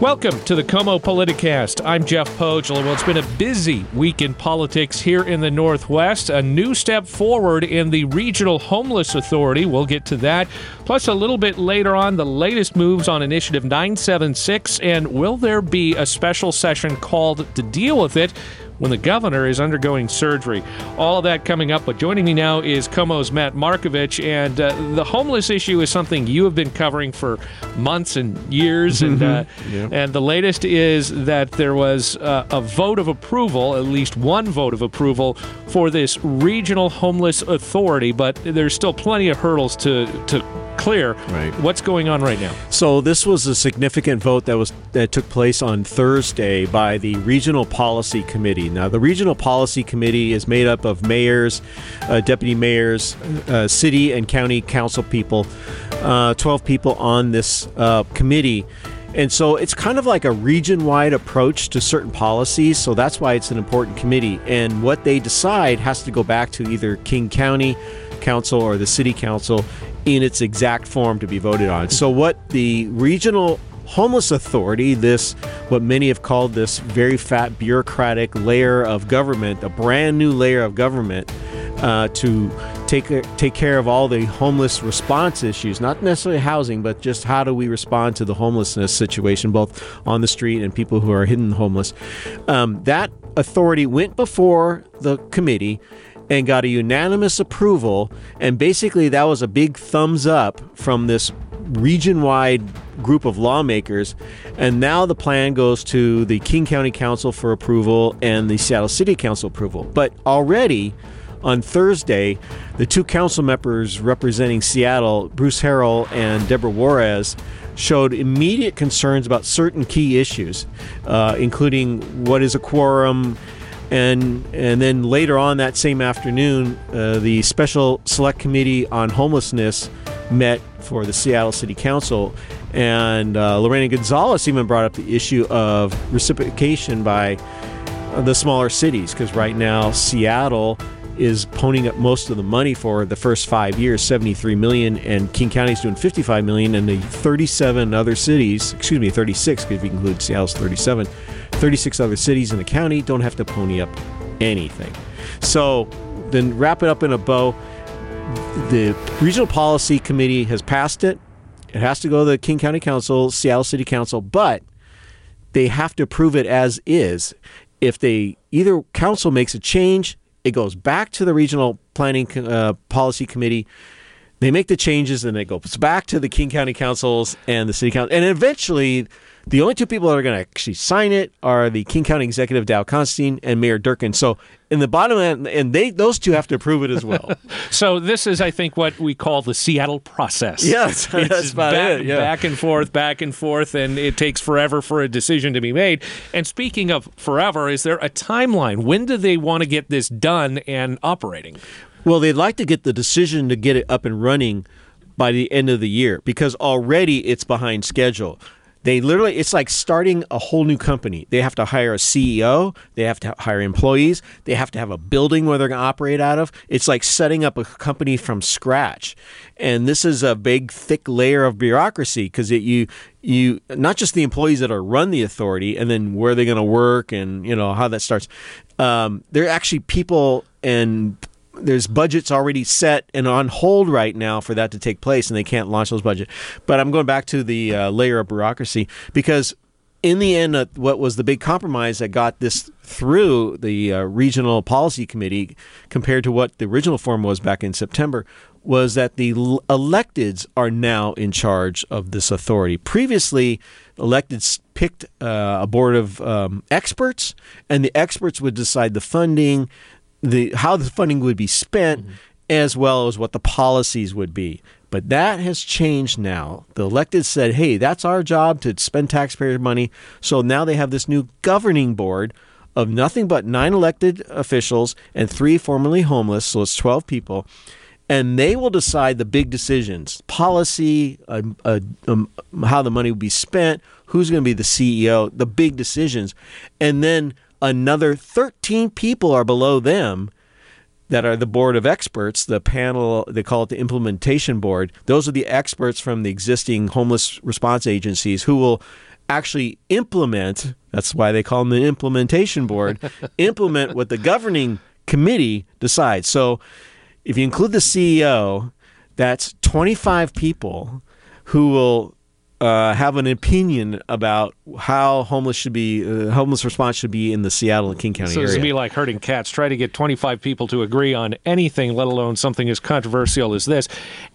Welcome to the KOMO Politicast. I'm Jeff Pohjola. Well, it's been a busy week in politics here in the Northwest. A new step forward in the Regional Homeless Authority. We'll get to that. Plus, a little bit later on, the latest moves on Initiative 976. And will there be a special session called to deal with it? When the governor is undergoing surgery. All of that coming up. But joining me now is KOMO's Matt Markovich. And uh, the homeless issue is something you have been covering for months and years. And, uh, yeah. and the latest is that there was uh, a vote of approval, at least one vote of approval, for this regional homeless authority. But there's still plenty of hurdles to, to clear. Right. What's going on right now? So this was a significant vote that was that took place on Thursday by the Regional Policy Committee. Now, the Regional Policy Committee is made up of mayors, uh, deputy mayors, uh, city and county council people, uh, 12 people on this uh, committee. And so it's kind of like a region wide approach to certain policies. So that's why it's an important committee. And what they decide has to go back to either King County Council or the City Council in its exact form to be voted on. So, what the regional homeless authority, this what many have called this very fat bureaucratic layer of government, a brand new layer of government uh, to take take care of all the homeless response issues, not necessarily housing, but just how do we respond to the homelessness situation, both on the street and people who are hidden homeless. Um, that authority went before the committee and got a unanimous approval. And basically, that was a big thumbs up from this region wide group of lawmakers. And now the plan goes to the King County Council for approval and the Seattle City Council approval. But already, on Thursday, the two council members representing Seattle, Bruce Harrell and Debora Juarez, showed immediate concerns about certain key issues, uh, including what is a quorum, and and then later on that same afternoon, uh, the Special Select Committee on Homelessness met for the Seattle City Council, and uh, Lorena Gonzalez even brought up the issue of reciprocation by the smaller cities because right now Seattle is ponying up most of the money for the first five years 73 million and king county is doing 55 million and the 37 other cities excuse me 36 if you include seattle's 37 36 other cities in the county don't have to pony up anything. So then wrap it up in a bow. The Regional Policy Committee has passed it. It has to go to the King County Council, Seattle City Council, but they have to approve it as is. If they either council makes a change, it goes back to the Regional Planning uh, Policy Committee. They make the changes and it goes back to the King County Councils and the City Council. And eventually, the only two people that are going to actually sign it are the King County Executive Dow Constantine and Mayor Durkan. So in the bottom end, and they those two have to approve it as well. so this is, I think, what we call the Seattle process. Yes, it's that's about back, it. Yeah. Back and forth, back and forth, and it takes forever for a decision to be made. And speaking of forever, is there a timeline? When do they want to get this done and operating? Well, they'd like to get the decision to get it up and running by the end of the year because already it's behind schedule. They literally, it's like starting a whole new company. They have to hire a CEO, they have to hire employees, they have to have a building where they're going to operate out of. It's like setting up a company from scratch. And this is a big, thick layer of bureaucracy because you, you, not just the employees that are run the authority and then where they're going to work and, you know, how that starts. Um, there are actually people and there's budgets already set and on hold right now for that to take place, and they can't launch those budgets. But I'm going back to the uh, layer of bureaucracy because in the end, uh, what was the big compromise that got this through the uh, regional policy committee compared to what the original form was back in September was that the l- electeds are now in charge of this authority. Previously, electeds picked uh, a board of um, experts, and the experts would decide the funding, the how the funding would be spent mm-hmm. as well as what the policies would be. But that has changed now. The elected said, "Hey, that's our job to spend taxpayer money." So now they have this new governing board of nothing but nine elected officials and three formerly homeless, so it's 12 people. And they will decide the big decisions policy, uh, uh, um, how the money will be spent, who's going to be the CEO, the big decisions. And then Another 13 people are below them that are the board of experts, the panel, they call it the implementation board. Those are the experts from the existing homeless response agencies who will actually implement. That's why they call them the implementation board. implement what the governing committee decides. So, if you include the CEO, that's 25 people who will uh, have an opinion about how homeless should be, uh, homeless response should be in the Seattle and King County so area. So it's be like herding cats. Try to get 25 people to agree on anything, let alone something as controversial as this.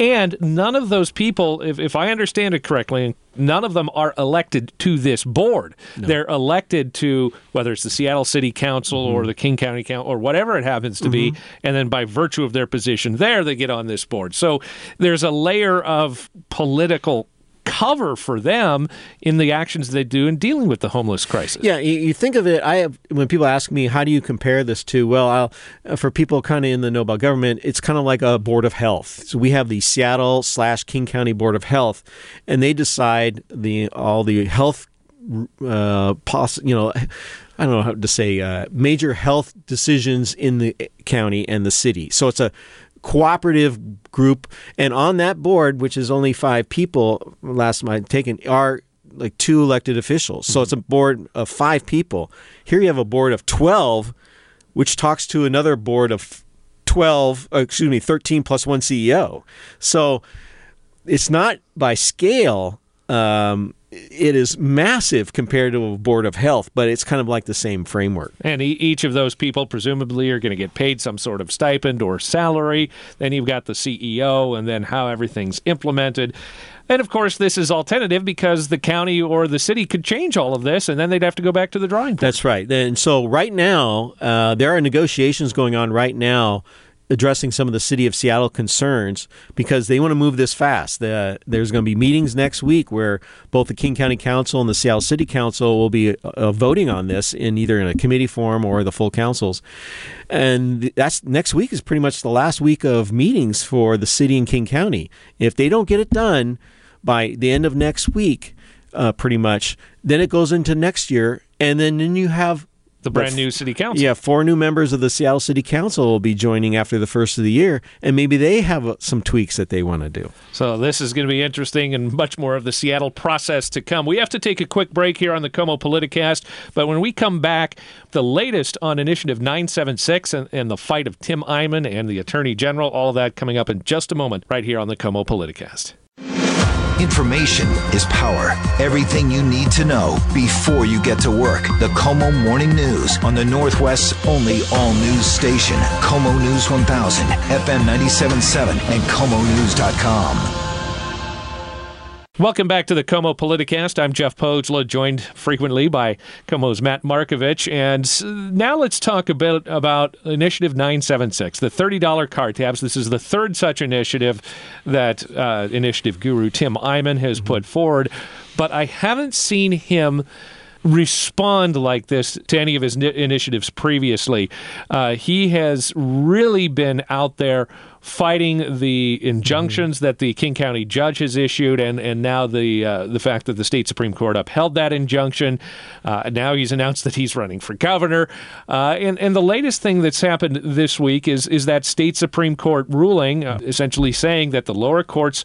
And none of those people, if, if I understand it correctly, none of them are elected to this board. No. They're elected to whether it's the Seattle City Council mm-hmm. or the King County Council or whatever it happens to mm-hmm. be, and then by virtue of their position there, they get on this board. So there's a layer of political cover for them in the actions they do in dealing with the homeless crisis. Yeah, you, think of it. I have when people ask me, how do you compare this to? Well, I'll, uh, for people kind of in the know about government, it's kind of like a board of health. So we have the Seattle slash King County Board of Health, and they decide the all the health, uh, poss- you know. I don't know how to say uh, major health decisions in the county and the city. So it's a cooperative group. And on that board, which is only five people, last time I taken, are like two elected officials. So it's a board of five people. Here you have a board of 12, which talks to another board of 12, uh, excuse me, 13 plus one CEO. So it's not by scale. Um, it is massive compared to a board of health, but it's kind of like the same framework. And each of those people presumably are going to get paid some sort of stipend or salary. Then you've got the CEO, and then how everything's implemented. And of course, this is alternative because the county or the city could change all of this, and then they'd have to go back to the drawing board. That's right. And so, right now, uh, there are negotiations going on right now addressing some of the city of Seattle concerns because they want to move this fast. The, there's going to be meetings next week where both the King County Council and the Seattle City Council will be uh, voting on this in either in a committee form or the full councils. And that's next week is pretty much the last week of meetings for the city and King County. If they don't get it done by the end of next week, uh, pretty much, then it goes into next year, and then, then you have the brand new city council. Yeah, four new members of the Seattle City Council will be joining after the first of the year, and maybe they have uh, some tweaks that they want to do. So this is going to be interesting and much more of the Seattle process to come. We have to take a quick break here on the KOMO Politicast, but when we come back, the latest on Initiative 976 and, and the fight of Tim Eyman and the Attorney General, all of that coming up in just a moment right here on the KOMO Politicast. Information is power. Everything you need to know before you get to work. The KOMO Morning News on the Northwest's only all news station. KOMO News 1000, FM 97.7, and KOMONews.com. Welcome back to the KOMO Politicast. I'm Jeff Pohjola, joined frequently by KOMO's Matt Markovich. And now let's talk a bit about Initiative 976, the $30 car tabs. This is the third such initiative that uh, initiative guru Tim Eyman has put forward. But I haven't seen him respond like this to any of his initiatives previously. Uh, he has really been out there fighting the injunctions mm-hmm. that the King County judge has issued, and and now the uh, the fact that the state supreme court upheld that injunction. Uh, now he's announced that he's running for governor, uh, and and the latest thing that's happened this week is is that state supreme court ruling, uh, essentially saying that the lower courts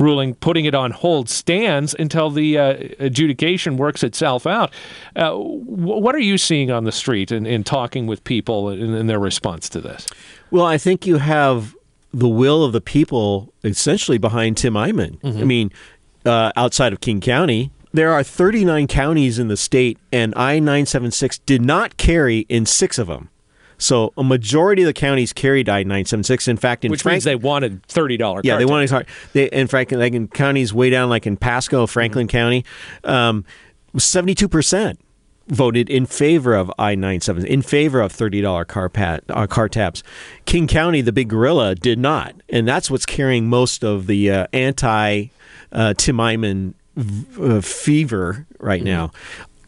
ruling putting it on hold stands until the uh, adjudication works itself out. Uh, what are you seeing on the street in, in talking with people in, their response to this? Well, I think you have the will of the people essentially behind Tim Eyman. Mm-hmm. I mean, uh, outside of King County, there are 39 counties in the state, and I 976 did not carry in six of them. So a majority of the counties carried I nine seven six. In fact, in which Frank- means they wanted thirty dollars. Yeah, they wanted hard. They in fact, like in counties way down, like in Pasco, Franklin mm-hmm. County, um, seventy two percent voted in favor of I nine seven in favor of thirty dollar car pat uh, car tabs. King County, the big gorilla, did not, and that's what's carrying most of the uh, anti uh, Tim Eyman uh, fever right mm-hmm. now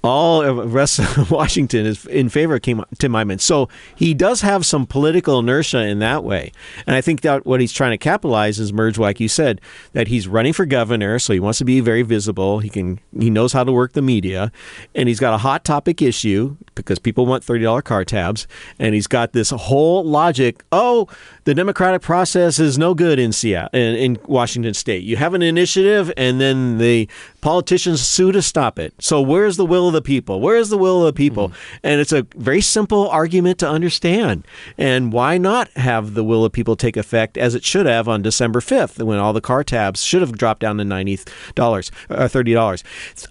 all of rest of Washington is in favor of Tim Eyman. So he does have some political inertia in that way. And I think that what he's trying to capitalize is merge, like you said, that he's running for governor, so he wants to be very visible. He can he knows how to work the media, and he's got a hot topic issue because people want thirty dollar car tabs, and he's got this whole logic. Oh, the democratic process is no good in Seattle, in, in Washington State. You have an initiative, and then the Politicians sue to stop it. So where's the will of the people? Where's the will of the people? Mm-hmm. And it's a very simple argument to understand. And why not have the will of people take effect as it should have on December 5th when all the car tabs should have dropped down to $90 or uh, $30.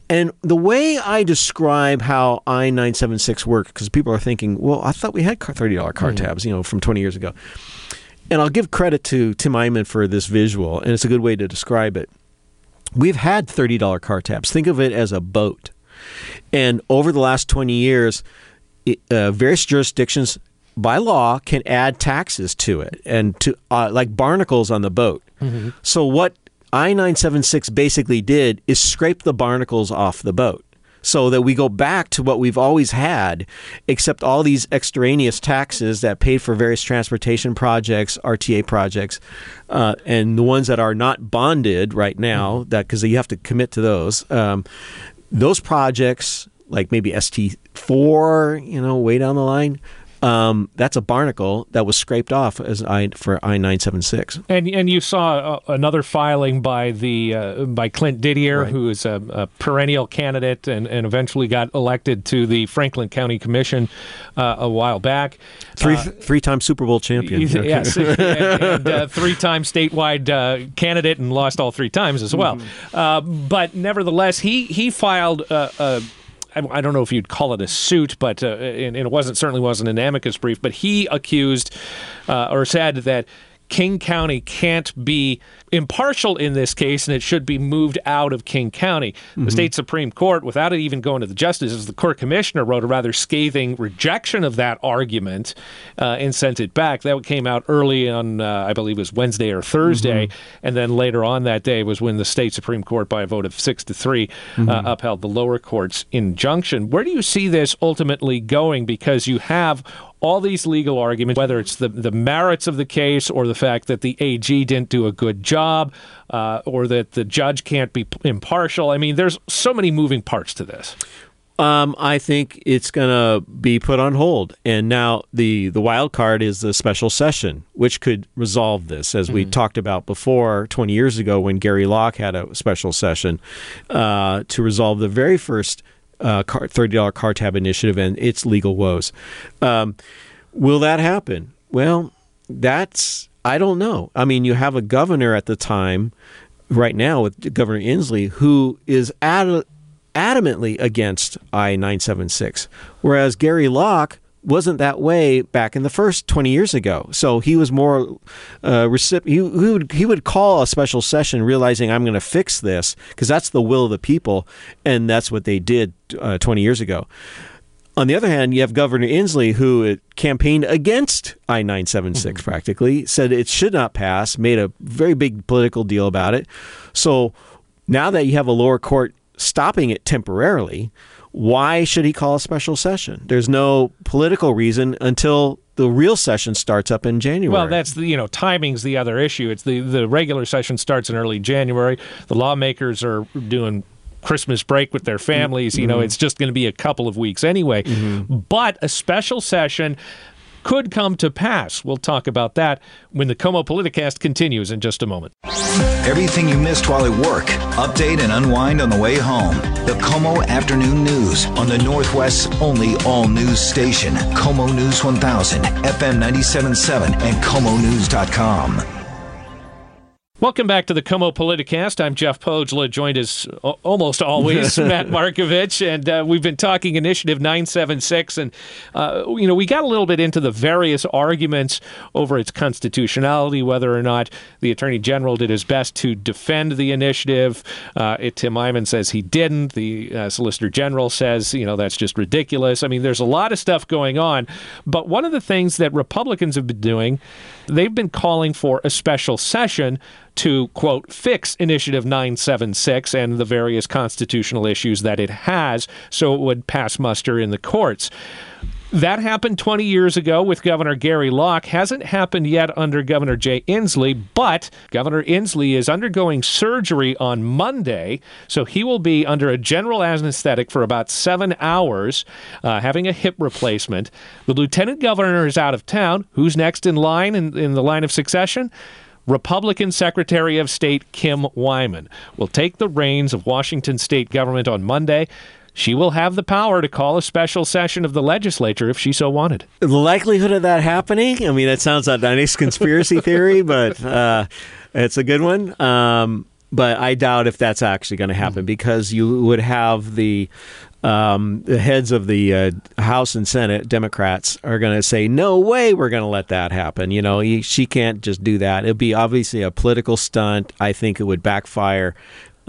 And the way I describe how I-976 works because people are thinking, well, I thought we had $30 car mm-hmm. tabs, you know, from 20 years ago. And I'll give credit to Tim Eyman for this visual, and it's a good way to describe it. We've had $30 car tabs. Think of it as a boat. And over the last 20 years, uh, various jurisdictions by law can add taxes to it and to uh, like barnacles on the boat. Mm-hmm. So what I-976 basically did is scrape the barnacles off the boat so that we go back to what we've always had, except all these extraneous taxes that paid for various transportation projects, RTA projects, uh, and the ones that are not bonded right now, mm-hmm. that because you have to commit to those. Um, those projects, like maybe ST4, you know, way down the line, um, that's a barnacle that was scraped off as I for I nine seven six. And and you saw uh, another filing by the uh, by Clint Didier, right. who is a, a, perennial candidate and, and eventually got elected to the Franklin County Commission uh, a while back. Three uh, three time Super Bowl champion. yes, and, and uh, three time statewide uh, candidate and lost all three times as well. Mm-hmm. but nevertheless, he he filed a I don't know if you'd call it a suit, but uh, and, it wasn't certainly wasn't an amicus brief, but he accused uh, or said that King County can't be impartial in this case, and it should be moved out of King County. Mm-hmm. The state Supreme Court, without it even going to the justices, the court commissioner wrote a rather scathing rejection of that argument uh, and sent it back. That came out early on, uh, I believe it was Wednesday or Thursday, mm-hmm. and then later on that day was when the state Supreme Court, by a vote of six to 3 uh, mm-hmm. uh, upheld the lower court's injunction. Where do you see this ultimately going? Because you have all these legal arguments, whether it's the, the merits of the case or the fact that the AG didn't do a good job uh, or that the judge can't be impartial. I mean, there's so many moving parts to this. Um, I think it's going to be put on hold, and now the the wild card is the special session, which could resolve this, as mm-hmm. we talked about before, twenty years ago when Gary Locke had a special session uh, to resolve the very first uh, $30 car tab initiative and its legal woes. Um, will that happen? Well, that's, I don't know. I mean, you have a governor at the time, right now, with Governor Inslee, who is ad- adamantly against I 976, whereas Gary Locke wasn't that way back in the first 20 years ago. So he was more uh, recip- he, he, would he would call a special session realizing I'm going to fix this because that's the will of the people and that's what they did uh, 20 years ago. On the other hand, you have Governor Inslee, who campaigned against I 976 mm-hmm. practically, said it should not pass, made a very big political deal about it. So now that you have a lower court stopping it temporarily, why should he call a special session? There's no political reason until the real session starts up in January. Well, that's the you know timing's the other issue. It's the the regular session starts in early January. The lawmakers are doing Christmas break with their families. You know, mm-hmm. it's just going to be a couple of weeks anyway. Mm-hmm. But a special session could come to pass. We'll talk about that when the KOMO Politicast continues in just a moment. Everything you missed while at work, update and unwind on the way home. The KOMO Afternoon News on the Northwest's only all news station, KOMO News 1000, FM 977, and KOMONews.com. Welcome back to the KOMO Politicast. I'm Jeff Pohjola, joined as almost always Matt Markovich, and uh, we've been talking Initiative 976, and uh, you know we got a little bit into the various arguments over its constitutionality, whether or not the Attorney General did his best to defend the initiative. Uh, it, Tim Eyman says he didn't. The uh, Solicitor General says you know that's just ridiculous. I mean, there's a lot of stuff going on, but one of the things that Republicans have been doing, they've been calling for a special session to, quote, fix Initiative 976 and the various constitutional issues that it has so it would pass muster in the courts. That happened 20 years ago with Governor Gary Locke. Hasn't happened yet under Governor Jay Inslee, but Governor Inslee is undergoing surgery on Monday, so he will be under a general anesthetic for about seven hours, uh, having a hip replacement. The lieutenant governor is out of town. Who's next in line in, in the line of succession? Republican Secretary of State Kim Wyman will take the reins of Washington state government on Monday. She will have the power to call a special session of the legislature if she so wanted. The likelihood of that happening, I mean, that sounds like a nice conspiracy theory, but uh, it's a good one. Um, but I doubt if that's actually going to happen because you would have the um, the heads of the uh, House and Senate Democrats are going to say, "No way, we're going to let that happen." You know, he, she can't just do that. It'd be obviously a political stunt. I think it would backfire.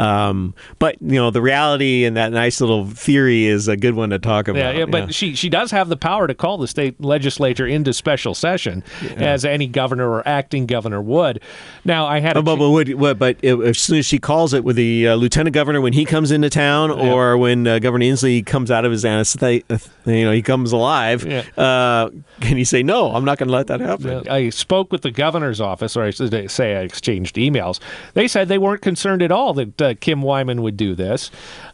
Um, but you know, the reality and that nice little theory is a good one to talk about. Yeah, yeah but yeah. she she does have the power to call the state legislature into special session, yeah. as any governor or acting governor would. Now, I had, a but, but, would, but as soon as she calls it with the uh, lieutenant governor when he comes into town, or when uh, Governor Inslee comes out of his anesthesia, uh, you know, he comes alive. Uh, can you say no? I'm not going to let that happen. I spoke with the governor's office, or I say, I exchanged emails. They said they weren't concerned at all that uh, Uh, Kim Wyman would do this,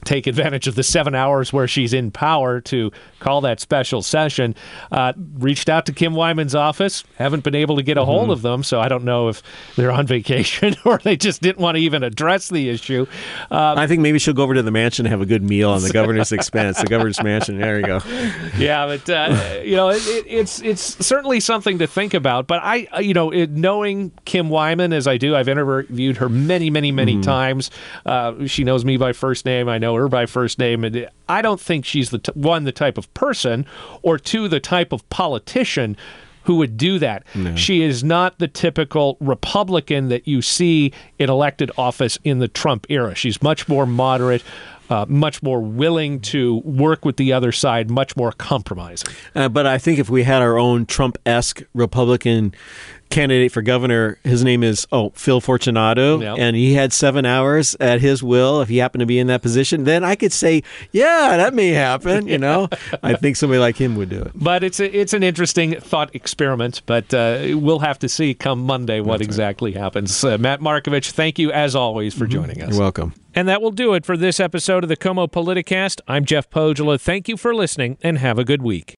take advantage of the seven hours where she's in power to call that special session. Uh, reached out to Kim Wyman's office, haven't been able to get a mm-hmm. hold of them, so I don't know if they're on vacation or they just didn't want to even address the issue. Um, I think maybe she'll go over to the mansion and have a good meal on the governor's expense. The governor's mansion. There you go. Yeah, but uh, you know, it, it, it's it's certainly something to think about. But I, you know, it, knowing Kim Wyman as I do, I've interviewed her many, many, many mm-hmm. times. Uh, she knows me by first name. I know her by first name, and I don't think she's the t- one the type of person, or two the type of politician who would do that. No. She is not the typical Republican that you see in elected office in the Trump era. She's much more moderate. Uh, much more willing to work with the other side, much more compromising. Uh, but I think if we had our own Trump esque Republican candidate for governor. His name is oh Phil Fortunato, yep. and he had seven hours at his will if he happened to be in that position. Then I could say, yeah, that may happen. You know, I think somebody like him would do it. But it's a, it's an interesting thought experiment. But uh, we'll have to see come Monday what That's exactly right. happens. Uh, Matt Markovich, thank you as always for mm-hmm. joining us. You're welcome. And that will do it for this episode of the KOMO Politicast. I'm Jeff Pohjola. Thank you for listening, and have a good week.